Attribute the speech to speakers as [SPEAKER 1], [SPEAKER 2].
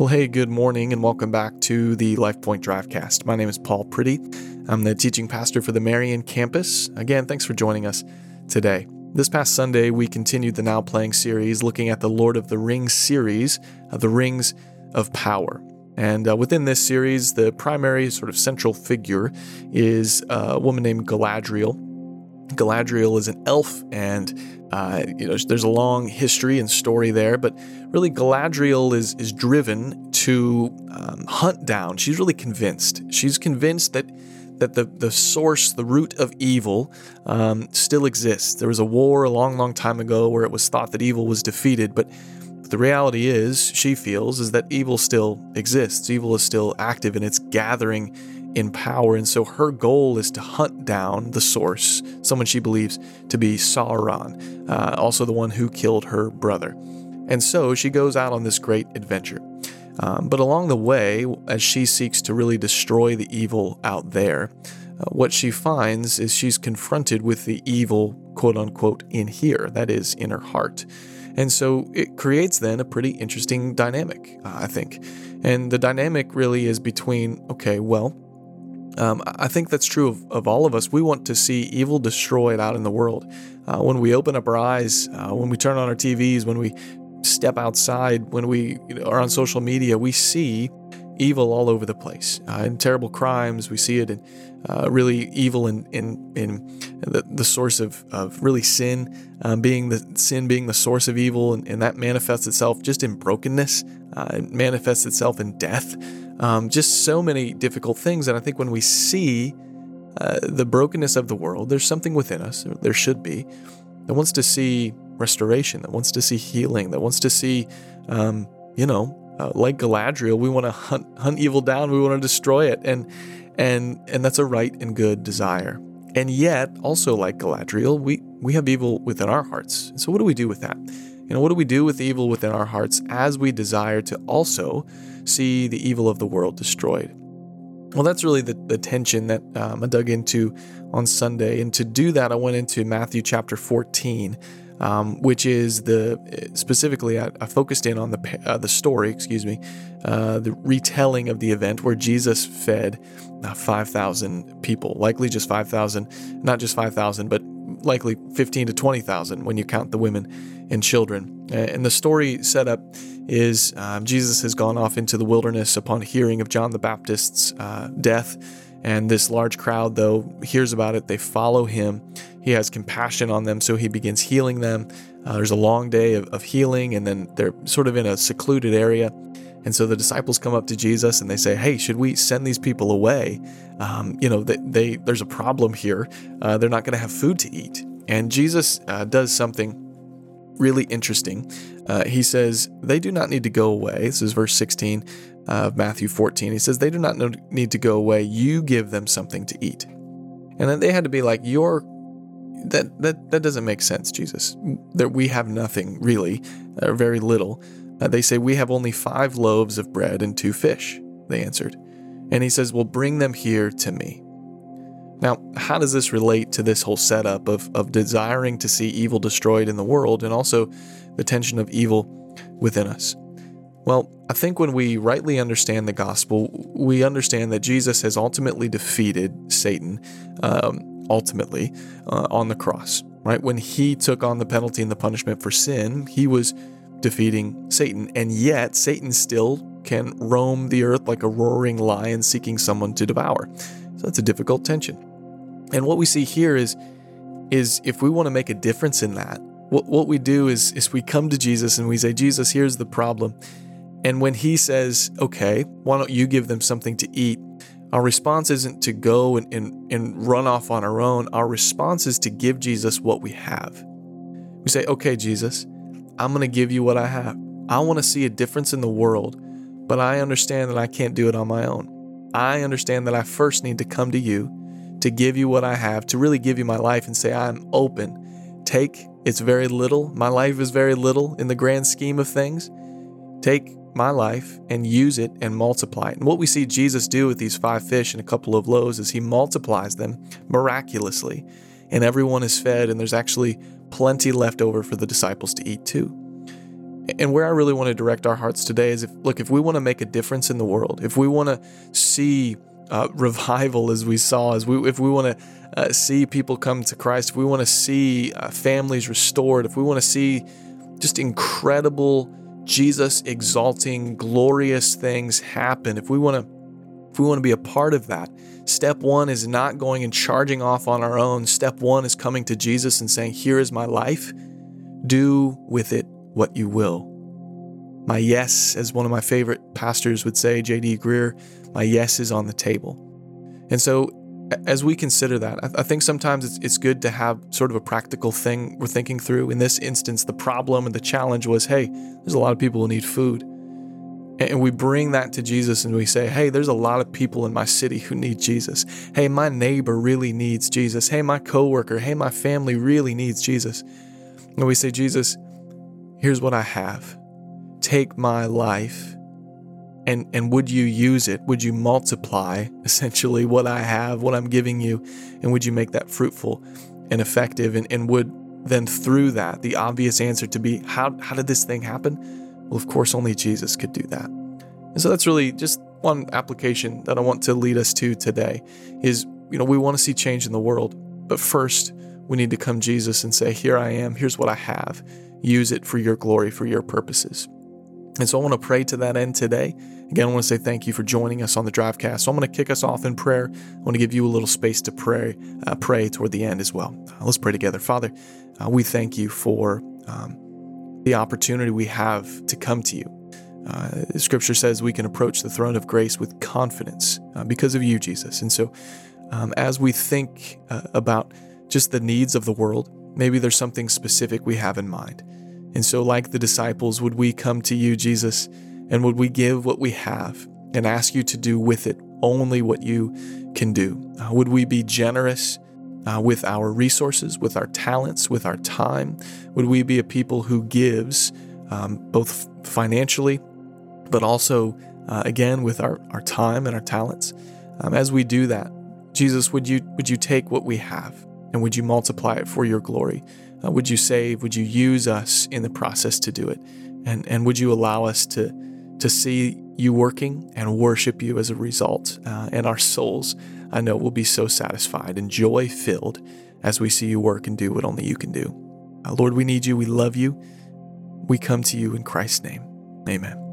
[SPEAKER 1] Well, hey, good morning, and welcome back to the LifePoint Drivecast. My name is Paul Pretty. I'm the teaching pastor for the Marion campus. Again, thanks for joining us today. This past Sunday, we continued the Now Playing series looking at the Lord of the Rings series of the Rings of Power. And uh, within this series, the primary sort of central figure is a woman named Galadriel. Galadriel is an elf, and uh, you know there's a long history and story there. But really, Galadriel is is driven to um, hunt down. She's really convinced. She's convinced that that the, the source, the root of evil, um, still exists. There was a war a long, long time ago where it was thought that evil was defeated, but the reality is, she feels, is that evil still exists. Evil is still active and it's gathering in power. And so her goal is to hunt down the source, someone she believes to be Sauron, uh, also the one who killed her brother. And so she goes out on this great adventure. Um, but along the way, as she seeks to really destroy the evil out there, uh, what she finds is she's confronted with the evil, quote unquote, in here, that is, in her heart. And so it creates then a pretty interesting dynamic, uh, I think. And the dynamic really is between, okay, well, um, I think that's true of, of, all of us. We want to see evil destroyed out in the world. Uh, when we open up our eyes, uh, when we turn on our TVs, when we step outside, when we are on social media, we see evil all over the place. Uh, in terrible crimes, we see it in uh, really evil in in, in the, the source of, of really sin, um, being the sin being the source of evil, and, and that manifests itself just in brokenness. Uh, it manifests itself in death. Um, just so many difficult things. And I think when we see uh, the brokenness of the world, there's something within us, there should be, that wants to see restoration, that wants to see healing, that wants to see, um, you know, uh, like Galadriel, we want to hunt, hunt evil down, we want to destroy it, and and and that's a right and good desire. And yet, also like Galadriel, we we have evil within our hearts. So what do we do with that? You know, what do we do with evil within our hearts as we desire to also see the evil of the world destroyed? Well, that's really the, the tension that um, I dug into on Sunday. And to do that, I went into Matthew chapter 14, um, which is the specifically I, I focused in on the uh, the story, excuse me, uh, the retelling of the event where Jesus fed uh, five thousand people, likely just five thousand, not just five thousand, but likely fifteen to twenty thousand when you count the women and children. And the story setup is um, Jesus has gone off into the wilderness upon hearing of John the Baptist's uh, death. And this large crowd, though, hears about it. They follow him. He has compassion on them, so he begins healing them. Uh, there's a long day of, of healing, and then they're sort of in a secluded area. And so the disciples come up to Jesus and they say, "Hey, should we send these people away? Um, you know, they, they, there's a problem here. Uh, they're not going to have food to eat." And Jesus uh, does something really interesting. Uh, he says, "They do not need to go away." This is verse 16 of Matthew 14. He says, "They do not need to go away. You give them something to eat." And then they had to be like, "You're that that that doesn't make sense, Jesus. That we have nothing really, or very little." Uh, they say, We have only five loaves of bread and two fish, they answered. And he says, Well, bring them here to me. Now, how does this relate to this whole setup of, of desiring to see evil destroyed in the world and also the tension of evil within us? Well, I think when we rightly understand the gospel, we understand that Jesus has ultimately defeated Satan, um, ultimately, uh, on the cross, right? When he took on the penalty and the punishment for sin, he was defeating Satan. And yet, Satan still can roam the earth like a roaring lion seeking someone to devour. So that's a difficult tension. And what we see here is, is if we want to make a difference in that, what, what we do is, is we come to Jesus and we say, Jesus, here's the problem. And when he says, okay, why don't you give them something to eat? Our response isn't to go and, and, and run off on our own. Our response is to give Jesus what we have. We say, okay, Jesus, I'm going to give you what I have. I want to see a difference in the world, but I understand that I can't do it on my own. I understand that I first need to come to you to give you what I have, to really give you my life and say, I'm open. Take, it's very little. My life is very little in the grand scheme of things. Take my life and use it and multiply it. And what we see Jesus do with these five fish and a couple of loaves is he multiplies them miraculously, and everyone is fed, and there's actually plenty left over for the disciples to eat too. And where I really want to direct our hearts today is if, look, if we want to make a difference in the world, if we want to see uh, revival as we saw, as we, if we want to uh, see people come to Christ, if we want to see uh, families restored, if we want to see just incredible Jesus exalting, glorious things happen, if we want to if we want to be a part of that, step one is not going and charging off on our own. Step one is coming to Jesus and saying, Here is my life. Do with it what you will. My yes, as one of my favorite pastors would say, J.D. Greear, my yes is on the table. And so, as we consider that, I think sometimes it's, it's good to have sort of a practical thing we're thinking through. In this instance, the problem and the challenge was hey, there's a lot of people who need food. And we bring that to Jesus and we say, hey, there's a lot of people in my city who need Jesus. Hey, my neighbor really needs Jesus. Hey, my coworker, hey, my family really needs Jesus. And we say, Jesus, here's what I have. Take my life and and would you use it? Would you multiply essentially what I have, what I'm giving you, and would you make that fruitful and effective? And, and would then through that the obvious answer to be how how did this thing happen? Well, of course, only Jesus could do that. And so that's really just one application that I want to lead us to today is, you know, we want to see change in the world, but first we need to come Jesus and say, Here I am, here's what I have. Use it for your glory, for your purposes. And so I want to pray to that end today. Again, I want to say thank you for joining us on the Drivecast. So I'm going to kick us off in prayer. I want to give you a little space to pray, uh, pray toward the end as well. Uh, let's pray together. Father, uh, we thank you for um, the opportunity we have to come to you. Uh, scripture says we can approach the throne of grace with confidence uh, because of you, Jesus. And so, um, as we think uh, about just the needs of the world, maybe there's something specific we have in mind. And so, like the disciples, would we come to you, Jesus, and would we give what we have and ask you to do with it only what you can do? Uh, would we be generous? Uh, with our resources, with our talents, with our time? Would we be a people who gives um, both financially, but also, uh, again, with our, our time and our talents? Um, as we do that, Jesus, would you, would you take what we have and would you multiply it for your glory? Uh, would you save? Would you use us in the process to do it? And, and would you allow us to, to see you working and worship you as a result, uh, and our souls I know we'll be so satisfied and joy filled as we see you work and do what only you can do. Uh, Lord, we need you. We love you. We come to you in Christ's name. Amen.